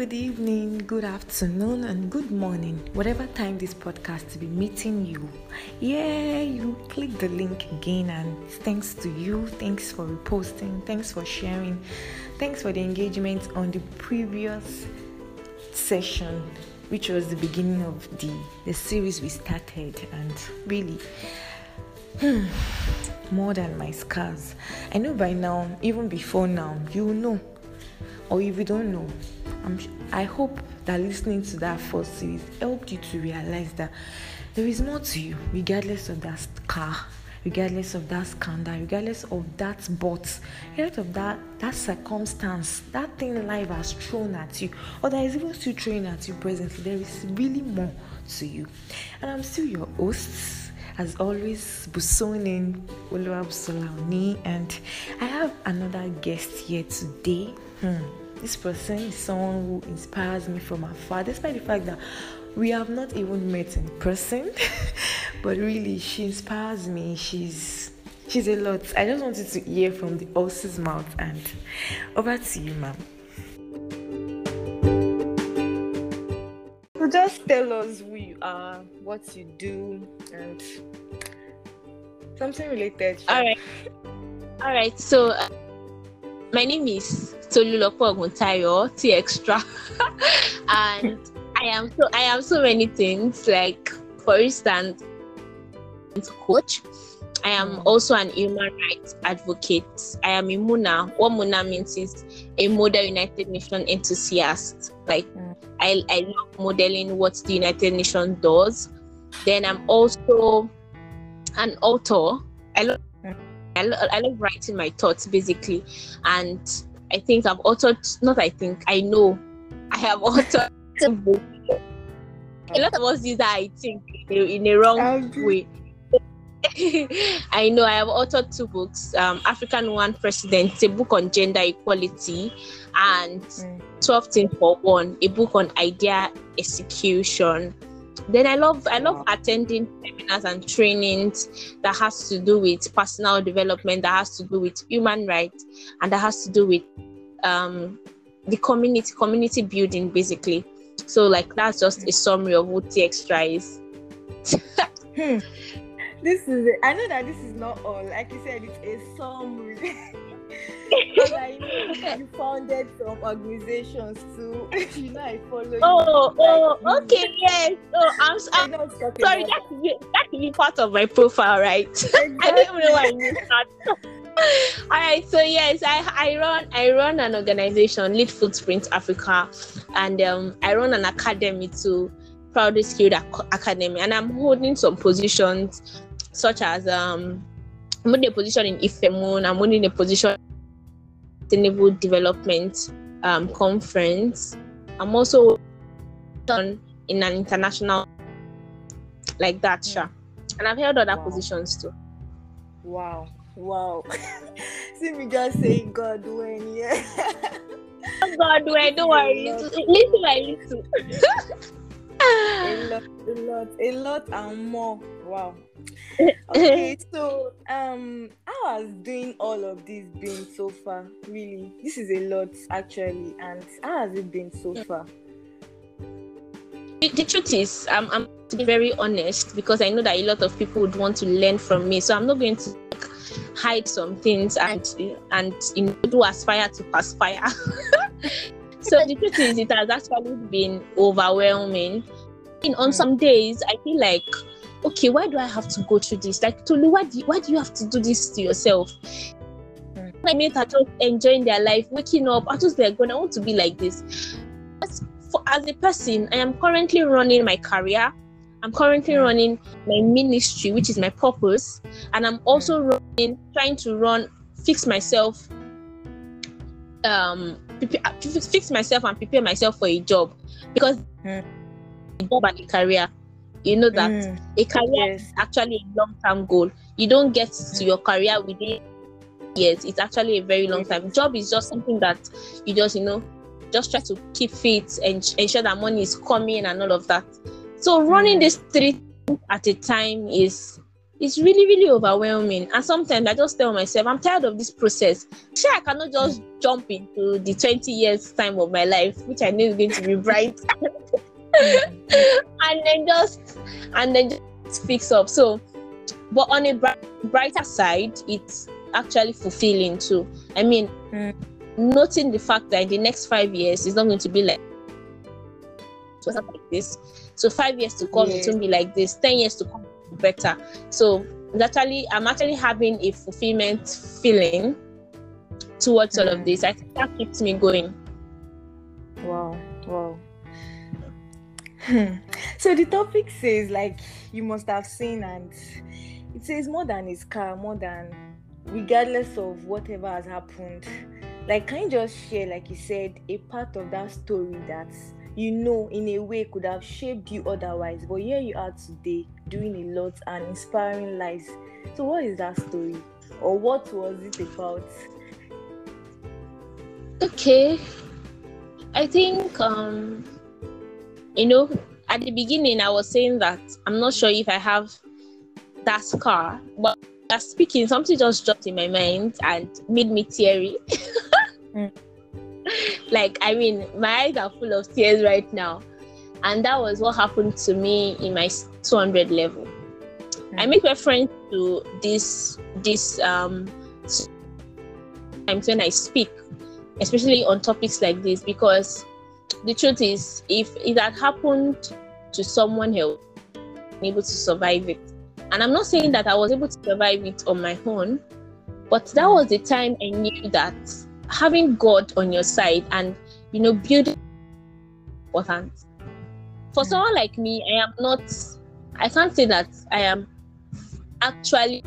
good evening, good afternoon, and good morning, whatever time this podcast to be meeting you. Yeah, you click the link again, and thanks to you. Thanks for reposting. Thanks for sharing. Thanks for the engagement on the previous session, which was the beginning of the, the series we started. And really, hmm, more than my scars. I know by now, even before now, you know or if you don't know, I'm, I hope that listening to that first series helped you to realize that there is more to you, regardless of that car, regardless of that scandal, regardless of that but, regardless of that that circumstance, that thing life has thrown at you, or that is even still throwing at you presently. There is really more to you, and I'm still your host as always, Busonin Oluwabusolaoni, and I have another guest here today. Hmm. This person is someone who inspires me from afar, despite the fact that we have not even met in person. but really, she inspires me. She's she's a lot. I just wanted to hear from the horse's mouth, and over to you, ma'am. So just tell us who you are, what you do, and something related. All right. All right. So, uh, my name is Tolulope Oguntayo, T Extra, and I am so I am so many things. Like, for instance, coach. I am mm. also an human rights advocate. I am a MUNA. What MUNA means is a model United Nations enthusiast. Like mm. I, I love modeling what the United Nations does. Then I'm also an author. I love. I, love I love writing my thoughts basically, and I think I've authored. Not I think I know. I have authored a book. A lot of us use that I think in a, in a wrong way. I know I have authored two books um, African One President, a book on gender equality, and mm. 12 Things for One, a book on idea execution. Then I love I love attending seminars and trainings that has to do with personal development, that has to do with human rights, and that has to do with um, the community community building basically. So like that's just a summary of what the extra is. hmm this is it. I know that this is not all. Like you said, it's a summary. I you founded some organizations too. you know, I follow. Oh, oh, okay, yes. Oh, I'm, I'm sorry. That could, be, that could be part of my profile, right? Exactly. I don't even know why I knew that. All right, so yes, I, I run I run an organization, Lead Footprint Africa, and um, I run an academy too, Proudly Skilled Academy, and I'm holding some positions such as um, I'm in a position in IFEMUN, I'm in a position sustainable development um, conference. I'm also done in an international like that, sure. And I've held other wow. positions too. Wow. Wow. See me just saying God when yeah. God when don't worry. Listen, I listen. a lot, a lot, a lot and more. Wow. Okay, so um, how has doing all of this been so far? Really, this is a lot actually, and how has it been so far? The, the truth is, I'm, I'm to be very honest because I know that a lot of people would want to learn from me, so I'm not going to hide some things and and you know, do aspire to perspire. so the truth is, it has actually been overwhelming. And on mm. some days, I feel like okay, why do I have to go through this? Like, Tolu, why do you, why do you have to do this to yourself? My mates are just enjoying their life, waking up. I just like, going, I want to be like this. As, for, as a person, I am currently running my career. I'm currently mm. running my ministry, which is my purpose, and I'm also mm. running, trying to run, fix myself, um, prepare, fix myself and prepare myself for a job because mm. job and a career you know that mm. a career yes. is actually a long-term goal you don't get to your career within years it's actually a very long time job is just something that you just you know just try to keep fit and ensure that money is coming and all of that so running mm. these three at a time is it's really, really overwhelming. And sometimes I just tell myself, I'm tired of this process. Sure, I cannot just jump into the 20 years time of my life, which I know is going to be bright, and then just and then just fix up. So, but on a brighter side, it's actually fulfilling too. I mean, mm. noting the fact that in the next five years, it's not going to be like like this. So five years to come, yeah. it won't be like this. Ten years to come, better. So actually, I'm actually having a fulfillment feeling towards mm. all of mm. this. I think that keeps me going. Wow, wow. so the topic says like you must have seen and it says more than his car, more than regardless of whatever has happened. Like can you just share, like you said, a part of that story that you know in a way could have shaped you otherwise but here you are today doing a lot and inspiring lives so what is that story? Or what was it about? Okay. I think um you know at the beginning i was saying that i'm not sure if i have that scar but speaking something just dropped in my mind and made me teary mm like I mean, my eyes are full of tears right now. And that was what happened to me in my 200 level. I make reference to this this um times when I speak, especially on topics like this, because the truth is, if it had happened to someone else, able to survive it. And I'm not saying that I was able to survive it on my own, but that was the time I knew that having God on your side and you know building important. For someone like me, I am not I can't say that I am actually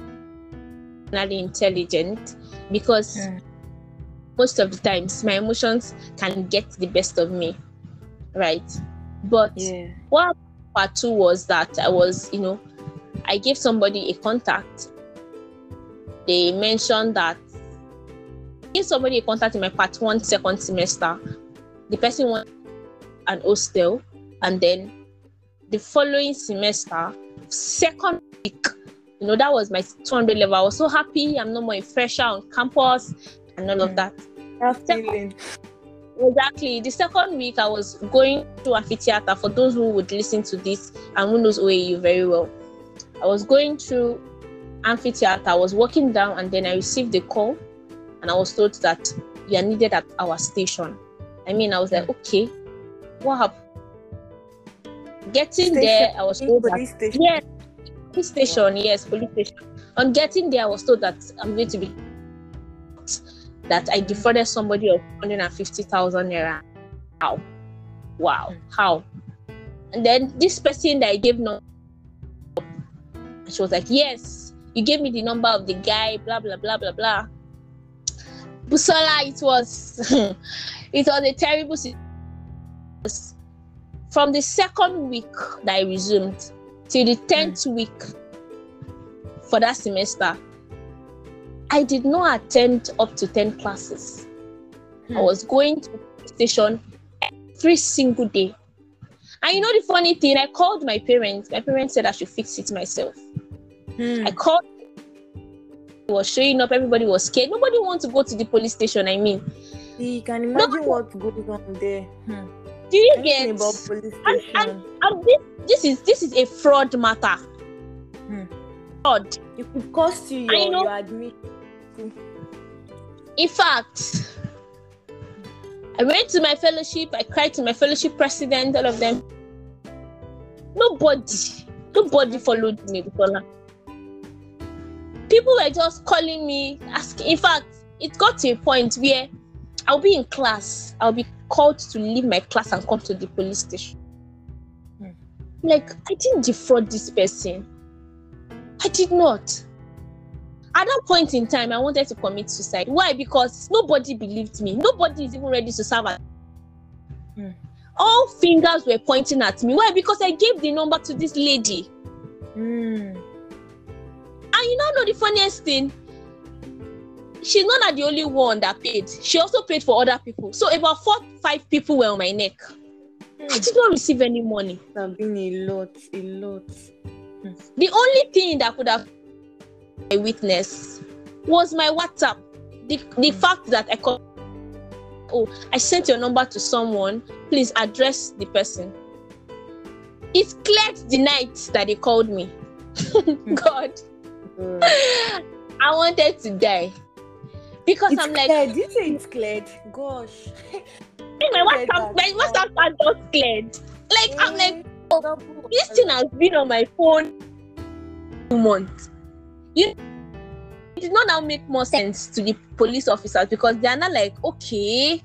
intelligent because mm. Most of the times my emotions can get the best of me. Right. But yeah. what part two was that I was, you know, I gave somebody a contact. They mentioned that give somebody a contact in my part one second semester. The person wants an hostel, and then the following semester, second week, you know, that was my 200 level. I was so happy. I'm no more a fresher on campus and all of hmm. that. Exactly. The second week, I was going to amphitheater. For those who would listen to this and who knows OAU very well, I was going through amphitheater. I was walking down, and then I received a call and I was told that you are needed at our station. I mean, I was like, okay, what happened? Getting station. there, I was told police that station. yes, police station, yes, police station. On getting there, I was told that I'm going to be that I defrauded somebody of 150,000 naira. How? Wow, how? And then this person that I gave no, she was like, yes, you gave me the number of the guy, blah blah blah blah blah. Busola, it was it was a terrible situation. From the second week that I resumed till the tenth mm. week for that semester, I did not attend up to 10 classes. Mm. I was going to the station every single day. And you know the funny thing, I called my parents. My parents said I should fix it myself. Mm. I called was showing up, everybody was scared. Nobody wants to go to the police station. I mean, you can imagine what goes on there. Hmm. Do you Anything get police and, and, and, this, this is this is a fraud matter. Hmm. Fraud. It could cost you your, your admission. In fact, I went to my fellowship. I cried to my fellowship president. All of them. Nobody, nobody followed me. Bukola people were just calling me, asking. In fact, it got to a point where I'll be in class, I'll be called to leave my class and come to the police station. Hmm. Like, I didn't defraud this person. I did not. At that point in time, I wanted to commit suicide. Why? Because nobody believed me. Nobody is even ready to serve. Hmm. All fingers were pointing at me. Why? Because I gave the number to this lady. Hmm. And you know, know the funniest thing? She's not the only one that paid. She also paid for other people. So about four, five people were on my neck. Mm. I did not receive any money. It's been a lot, a lot. The only thing that could have a witness was my WhatsApp. The, the Mm. fact that I called, oh, I sent your number to someone, please address the person. It cleared the night that they called me. Hmm. God, hmm. I wanted to die. Because It's I'm like, cleared. You say it's cleared? Gosh. My WhatsApp, my WhatsApp card just cleared. Like, I'm like, eh, oh, this thing has been on my phone two months. You it did not now make more sense to the police officers because they are not like, okay,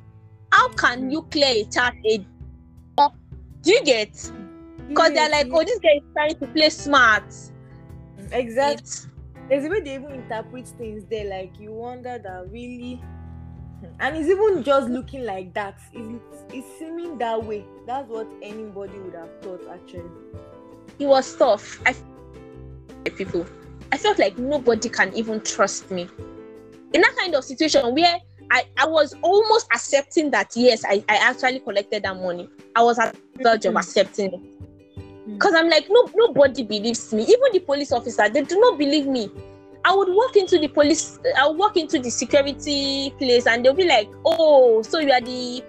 how can mm. you clear a aid? Do you get? Because they're like, oh, this guy is trying to play smart. Exactly. It's- There's a way they even interpret things there, like you wonder that really, hmm, and it's even just looking like that. It's, it's seeming that way. That's what anybody would have thought, actually. it was tough. I people. I felt like nobody can even trust me. In that kind of situation where I, I was almost accepting that yes, I, I actually collected that money. I was at the verge of Mhm. accepting it. Because I'm like, no, nobody believes me. Even the police officer, they do not believe me. I would walk into the police, I would walk into the security place, and they'll be like, "Oh, so you are the,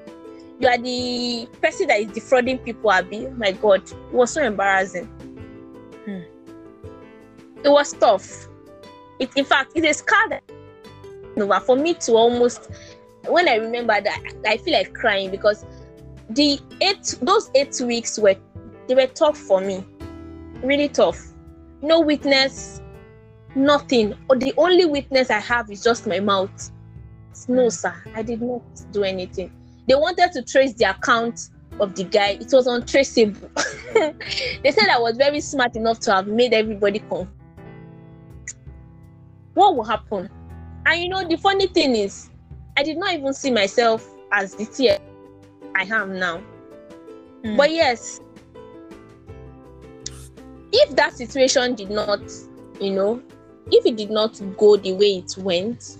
you are the person that is defrauding people, Abby." My God, it was so embarrassing. Hmm. It was tough. It, in fact, it's a scar over for me to almost. When I remember that, I feel like crying because the eight, those eight weeks were they were tough for me. Really tough. No witness nothing. Or the only witness i have is just my mouth. No sir. I did not do anything. They wanted to trace the account of the guy. It was untraceable. They said i was very smart enough to have made everybody come what will happen and you know the funny thing is i did not even see myself as the tier i am now Hmm. but yes if that situation did not, you know, if it did not go the way it went,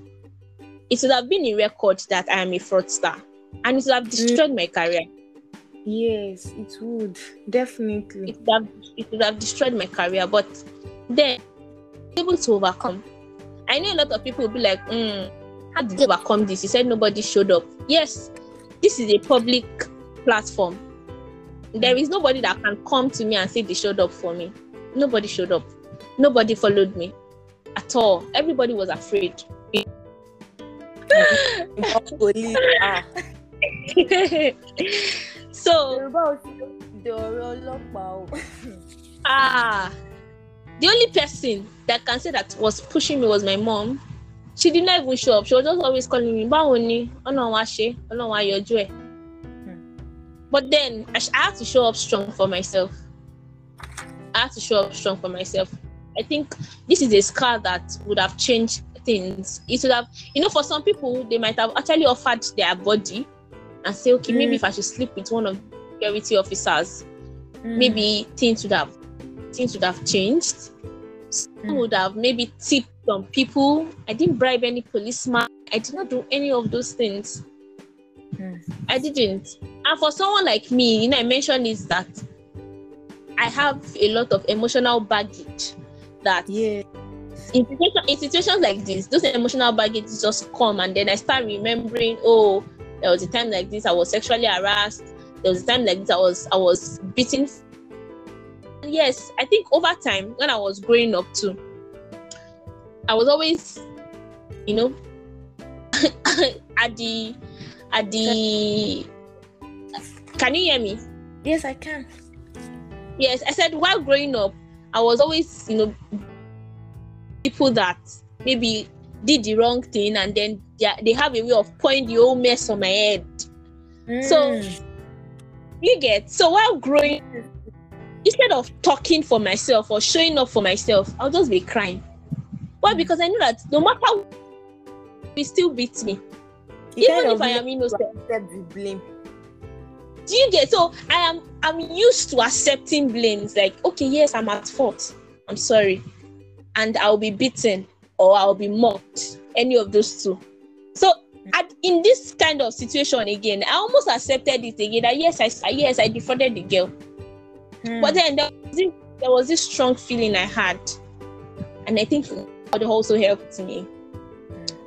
it would have been a record that I am a fraudster and it would have destroyed my career. Yes, it would definitely. It would have, it would have destroyed my career. But then, able to overcome. I know a lot of people will be like, mm, How did you overcome this? You said nobody showed up. Yes, this is a public platform. There is nobody that can come to me and say they showed up for me. Nobody showed up. Nobody followed me at all. Everybody was afraid. So Yorùbá the ọ̀rọ̀ ọlọ́pàá ah the only person that can say that was pushing me was my mom. She did not even show up. She was just always calling me báwo ni? Ọlọ́run wá ṣe ọlọ́run wá yọjú ẹ̀. But then I, sh- I had to show up strong for myself. I had to show up strong for myself. I think this is a scar that would have changed things. It would have you know for some people they might have actually offered their body and say okay maybe Mm. if I should sleep with one of the security officers maybe things would have things would have changed. Some Mm. would have maybe tipped some people. I didn't bribe any policeman. I did not do any of those things. Mm. I didn't. And for someone like me, you know, I mentioned is that I have a lot of emotional baggage that Yeah. in, situation, in situations like this, those emotional baggage just come and then I start remembering, oh, there was a time like this I was sexually harassed. There was a time like this I was I was beaten. Yes, I think over time when I was growing up too, I was always, you know, at the at the. Can you hear me? Yes, I can. Yes, I said while growing up, I was always, you know, people that maybe did the wrong thing and then they, they have a way of pouring the whole mess on my head. So- Mm. You get so while growing, instead of talking for myself or showing up for myself, I'll just be crying. Why? Hmm. Because I know that no matter what, he still beats me, You even if I am innocent. accept the blame. Do you get so I am I'm used to accepting blames like okay yes I'm at fault I'm sorry and I'll be beaten or I'll be mocked any of those two so at, in this kind of situation again I almost accepted it again that yes I yes I defrauded the girl Mm. but then there was, this, there was this strong feeling I had and I think God also helped me.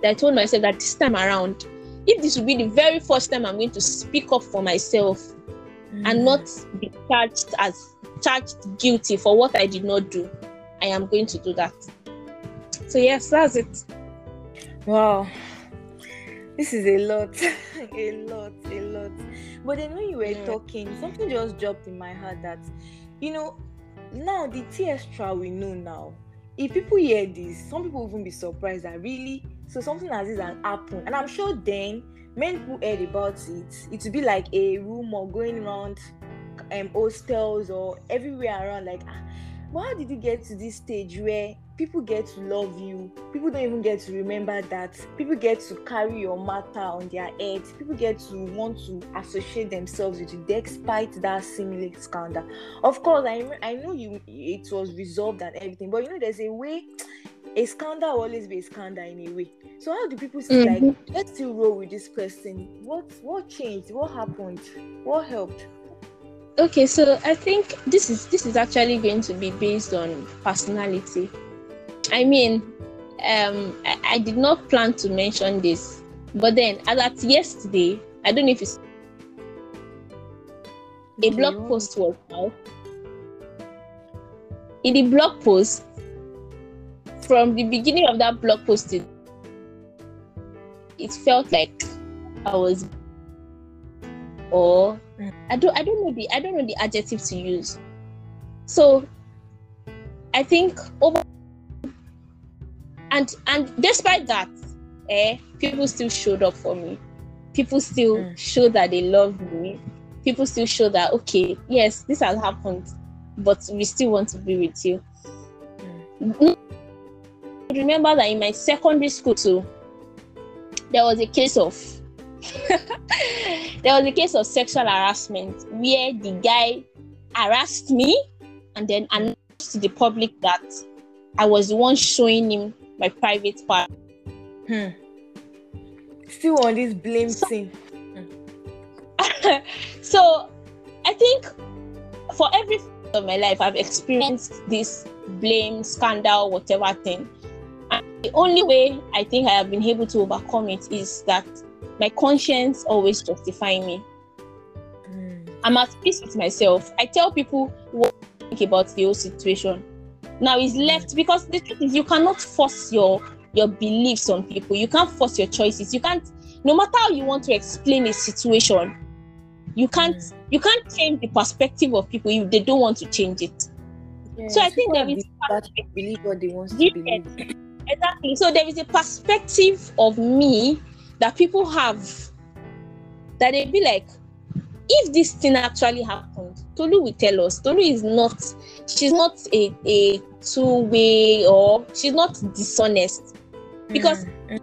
I told myself that this time around, if this will be the very first time I'm going to speak up for myself mm. and not be charged as charged guilty for what I did not do, I am going to do that. So yes, that's it. Wow. This is a lot. a lot, a lot. But then when you were yeah. talking, something just dropped in my heart that, you know, now the T extra we know now. If people hear this, some people even be surprised that really so something like this has happened. And I'm sure then men who heard about it, it would be like a rumor going around um hostels or everywhere around, like ah, how did you get to this stage where people get to love you people don't even get to remember that people get to carry your matter on their head people get to want to associate themselves with you despite that seemingly scandal. Of course i i know you it was resolved and everything but you know there's a way a scandal will always be a scandal in a way. So how do people say mm-hmm. like let's still roll with this person? What what changed? What happened? What helped? Okay so i think this is this is actually going to be based on personality i mean um I, I did not plan to mention this but then as at yesterday i don't know if it's a blog post was out in the blog post from the beginning of that blog post it, it felt like i was or I don't I don't know the I don't know the adjective to use. So I think over and and despite that, eh, people still showed up for me. People still mm. show that they love me. People still show that okay, yes, this has happened, but we still want to be with you. Mm. Remember that in my secondary school too, there was a case of there was a case of sexual harassment where the guy harassed me and then announced to the public that I was the one showing him my private part. Hmm. Still on this blame so, thing. so I think for every of my life I've experienced this blame, scandal, whatever thing. And the only way I think I have been able to overcome it is that my conscience always justifying me. Mm. I'm at peace with myself. I tell people what I think about the whole situation. Now it's left because the truth is you cannot force your your beliefs on people. You can't force your choices. You can't no matter how you want to explain a situation, you can't mm. you can't change the perspective of people if they don't want to change it. so I think there is believe what they want to believe. Exactly. So there is a perspective of me that people have that they be like, if this thing actually happened, Tolu will tell us. Tolu is not, she's not a, a two way or she's not dishonest. Because mm.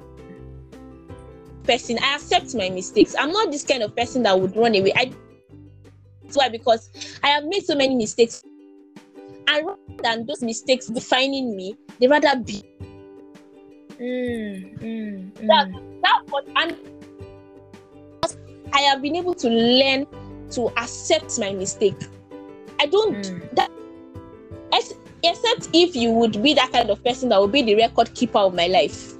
person, I accept my mistakes. I'm not this kind of person that would run away. I that's why because I have made so many mistakes. And rather than those mistakes defining me, they rather be. Mm, mm, mm. That, that was, and I have been able to learn to accept my mistake. I don't mm. that except if you would be that kind of person that would be the record keeper of my life.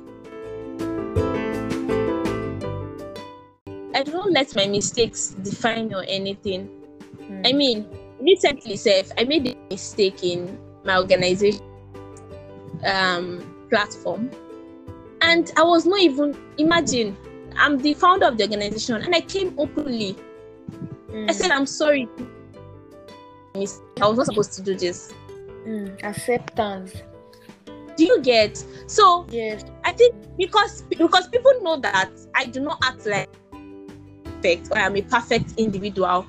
I don't let my mistakes define or anything. Mm. I mean, recently, Seth, I made a mistake in my organization um, platform and I was not even, imagine, I'm the founder of the organization and I came openly. Mm. I said, I'm sorry. I was not supposed to do this. Mm. Acceptance. Do you get? So yes, I think because because people know that I do not act like perfect or I'm a perfect individual.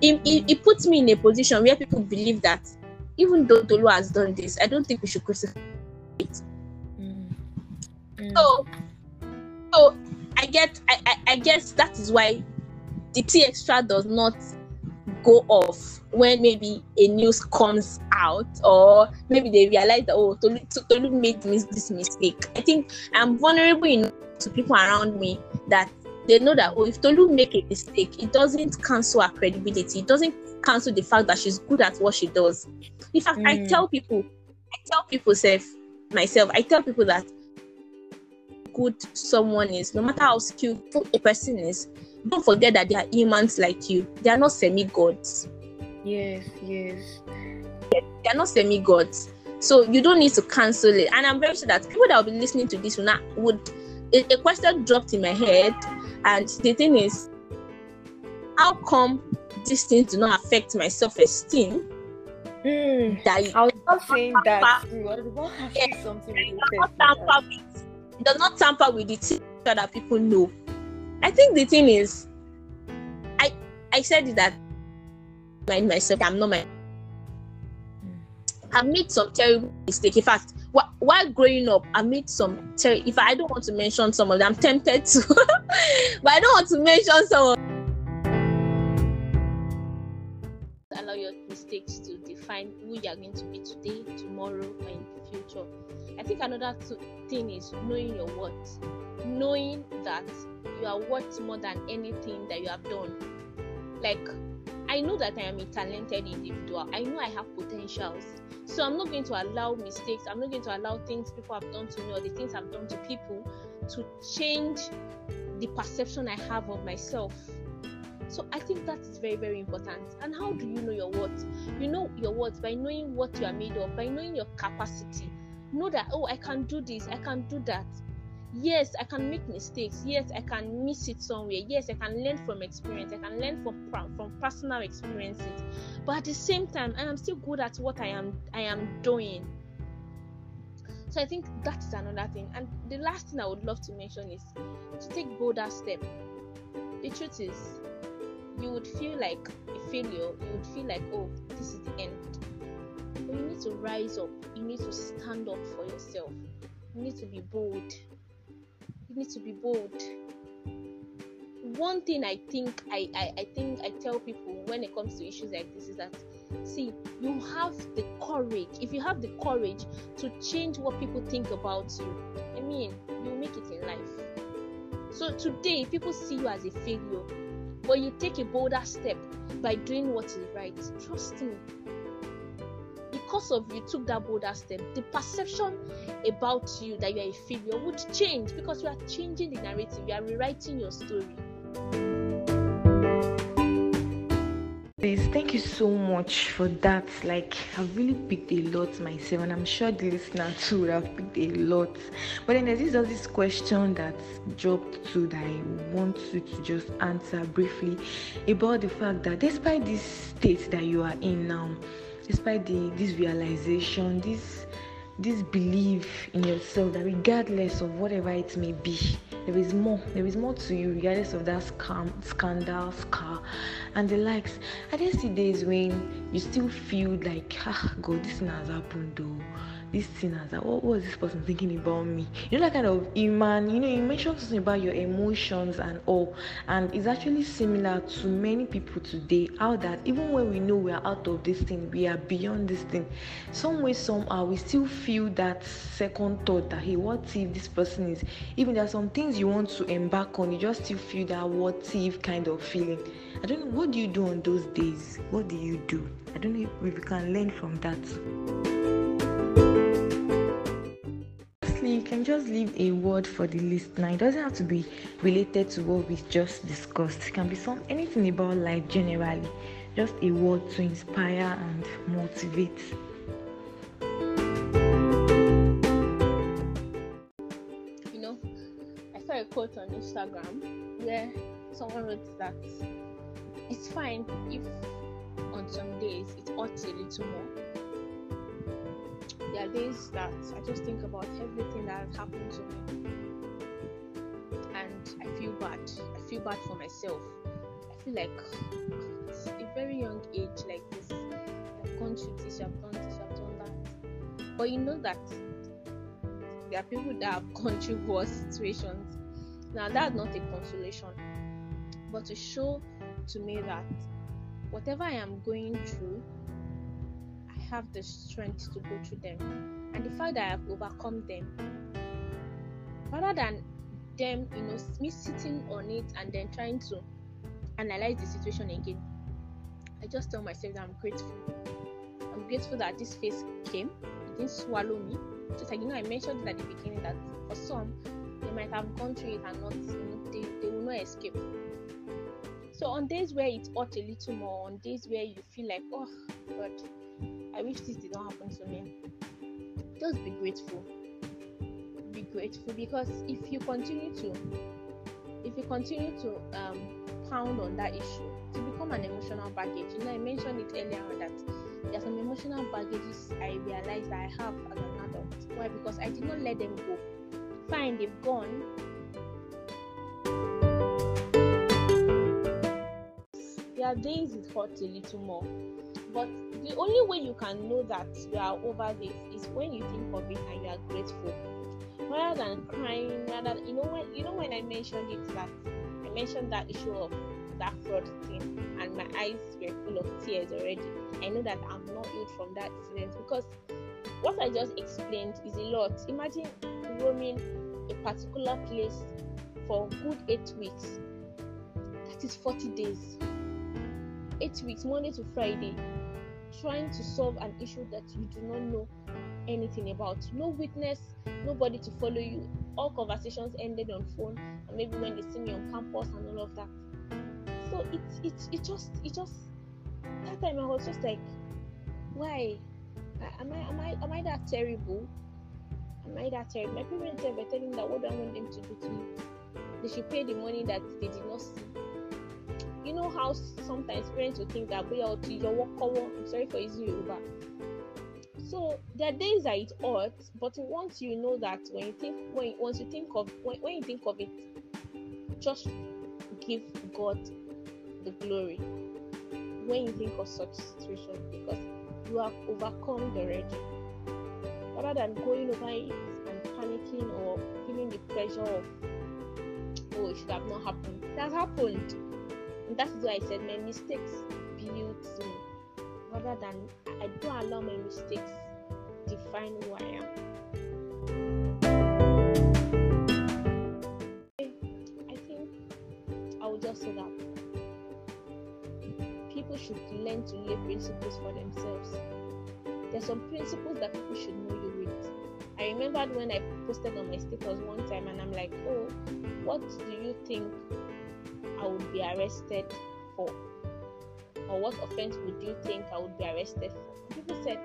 It, it, it puts me in a position where people believe that even though Tolu has done this, I don't think we should crucify it. So, so I get, I, I, I guess that is why the T extra does not go off when maybe a news comes out or maybe they realize that oh Tolu, Tolu made this, mistake. I think I'm vulnerable enough to people around me that they know that oh if Tolu make a mistake, it doesn't cancel her credibility. It doesn't cancel the fact that she's good at what she does. In fact, mm. I tell people, I tell people, Seth, myself. I tell people that good someone is, no matter how skillful a person is, don't forget that they are humans like you. They are not semi gods. Yes, yes. They are not semi gods. So you don't need to cancel it. And I'm very sure that people that will be listening to this will not would a, a question dropped in my head. And the thing is, how come these things do not affect my self-esteem? Mm, that I was not saying that too. I was yeah, something does not tamper with the things that people know. I think the thing is, I I said that mind myself. I'm not my. I made some terrible mistakes. In fact, wh- while growing up, I made some. Ter- if I don't want to mention some of them, I'm tempted to, but I don't want to mention some. Of- Allow your mistakes to define who you are going to be today, tomorrow, or in the future. I think another thing is knowing your worth, knowing that you are worth more than anything that you have done. Like I know that I am a talented individual. I know I have potentials. So I'm not going to allow mistakes. I'm not going to allow things people have done to me or the things I've done to people to change the perception I have of myself. So I think that is very, very important. And how do you know your worth? You know your worth by knowing what you are made of, by knowing your capacity. Know that, oh, I can do this, I can do that. Yes i can make mistakes. Yes i can miss it somewhere. Yes i can learn from experience. I can learn from from personal experiences. But at the same time i am still good at what i am i am doing. So i think that is another thing. And the last thing i would love to mention is to take bolder step. The truth is you would feel like a failure. You would feel like oh this is the end you need to rise up. You need to stand up for yourself. You need to be bold. You need to be bold. One thing i think I, I i think i tell people when it comes to issues like this is that see you have the courage. If you have the courage to change what people think about you i mean you make it in life. So today people see you as a failure but you take a bolder step by doing what is right. Trust me because of you took that bolder step, the perception about you that you are a failure would change because you are changing the narrative, you are rewriting your story. Please, thank you so much for that. Like, I've really picked a lot myself, and I'm sure the listener too would have picked a lot. But then there's this, this question that dropped to that I want you to just answer briefly about the fact that despite this state that you are in now, despite the this realization this this belief in yourself that regardless of whatever it may be there is more there is more to you regardless of that scam scandal scar and the likes. I didn't see days when you still feel like ah god this has happened though this sinners that what was this person thinking about me? You know that kind of iman you know you mentioned something about your emotions and all and it's actually similar to many people today how that even when we know we are out of this thing we are beyond this thing. Some way somehow we still feel that second thought that hey what if this person is even there are some things you want to embark on you just still feel that what if kind of feeling. I don't know what do you do on those days? What do you do? I don't know if we can learn from that you can just leave a word for the listener. It doesn't have to be related to what we just discussed. It can be some anything about life generally. Just a word to inspire and motivate. You know, I saw a quote on Instagram where someone wrote that it's fine if on some days it hurts a little more there are days that I just think about everything that has happened to me. And I feel bad. I feel bad for myself. I feel like it's a very young age like this. I've gone through this, I've done this, I've done that. But you know that there are people that have gone through worse situations. Now that's not a consolation. But to show to me that whatever I am going through, have the strength to go through them and the fact that I've overcome them. Rather than them you know me sitting on it and then trying to analyze the situation again I just tell myself that I'm grateful. I'm grateful that this phase came it didn't swallow me. Just like you know, I mentioned at the beginning that for some they might have gone through it and not, you know, they, they will not escape. So on days where it's hot a little more, on days where you feel like, oh God, I wish this did not happen to me, just be grateful. Be grateful because if you continue to, if you continue to um, pound on that issue, to become an emotional baggage. You know, I mentioned it earlier that there are some emotional baggages I realized that I have as an adult. Why? Because I did not let them go. Fine, they've gone. There are days it hurts a little more. But the only way you can know that you are over this is when you think of it and you are grateful. Rather than crying, rather you know when you know when I mentioned it that I mentioned that issue of that fraud thing and my eyes were full of tears already. I know that I'm not healed from that incident because what I just explained is a lot. Imagine roaming a particular place for good eight weeks. That is 40 days. Eight weeks, Monday to Friday, trying to solve an issue that you do not know anything about. No witness, nobody to follow you. All conversations ended on phone, and maybe when they see me on campus and all of that. So it it it just it just that time I was just like, why? Am I am I am I that terrible? Am I that terrible? My parents were telling that what do I want them to do to me? They should pay the money that they did not see. You know how sometimes parents will think that boy your work I'm sorry for using Yoruba. So there are days that it hurts, but once you know that when you think when once you think of when, when you think of it, just give God the glory when you think of such situation because you have overcome already. Rather than going over it and panicking or feeling the pressure of oh it should have not happened. It has happened. And that is why I said my mistakes build me. Rather than I don't allow my mistakes define who I am. I think I will just say that people should learn to lay principles for themselves. There's some principles that people should know you with. I remembered when I posted on my status one time and I'm like, oh, what do you think I would be arrested for? Or what offense would you think I would be arrested for? People said,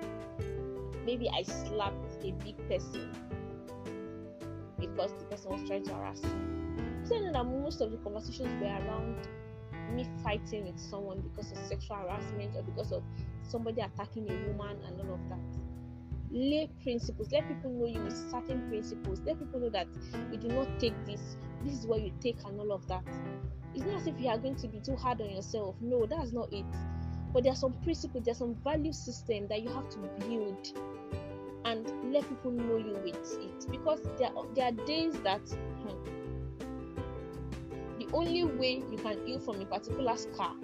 maybe I slapped a big person because the person was trying to harass me. So that most of the conversations were around me fighting with someone because of sexual harassment or because of somebody attacking a woman and all of that. Lay principles. Let people know you with certain principles. Let people know that you do not take this. This is what you take and all of that. It's not as if you are going to be too hard on yourself. No, that's not it. But there are some principles, there's some value system that you have to build and let people know you with it because there are, there are days that hmm, only way you can heal from a particular scar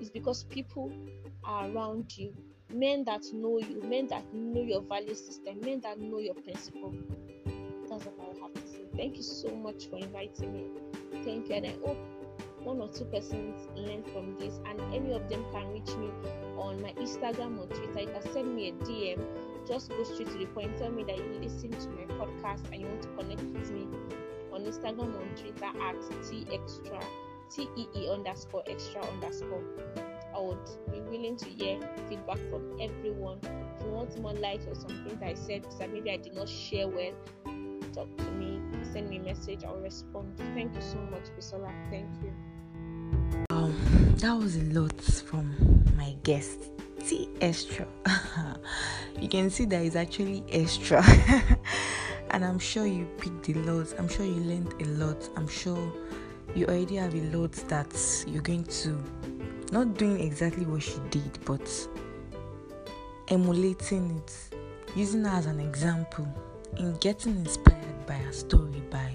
is because people are around you men that know you men that know your value system men that know your principle that's i have to thank you so much for inviting me. Thank you and i hope one or two persons learn from this and any of them can reach me on my instagram or twitter. You can send me a dm just go straight to the point. Tell me that you listen to my podcast and you want to connect with me on Instagram, on Twitter at T Extra, T E E underscore extra underscore. I would be willing to hear feedback from everyone. If you want more light or something that I said that maybe I did not share well, talk to me, send me a message, I'll respond. Thank you so much, Bisola. Thank you. Um, that was a lot from my guest, T Extra. you can see that it's actually extra. and I'm sure you picked a lot. I'm sure you learned a lot. I'm sure you already have a lot that you're going to not doing exactly what she did, but emulating it, using her as an example, in getting inspired by her story, by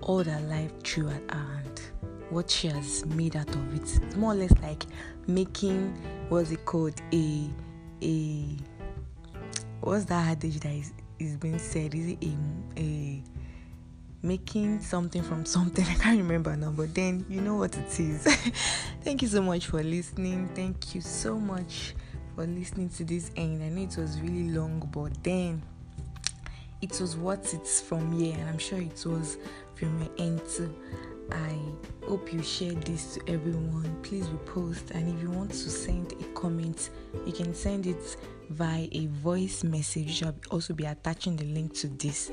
all that life threw at her and what she has made out of it. It's more or less like making what's it called a a what's that adage that is is being said? Is it a, a making something from something? I can't remember now, but then you know what it is. Thank you so much for listening. Thank you so much for listening to this end. I know it was really long, but then it was what it's from here, and I'm sure it was from your end too. I hope you share this to everyone. Please repost, and if you want to send a comment, you can send it via a voice message. I'll also be attaching the link to this.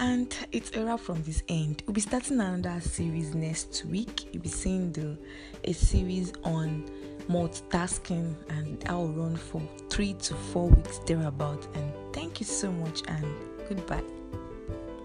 And it's a wrap from this end. We'll be starting another series next week. You'll be seeing the a series on multitasking and I'll run for three to four weeks thereabout. And thank you so much and goodbye.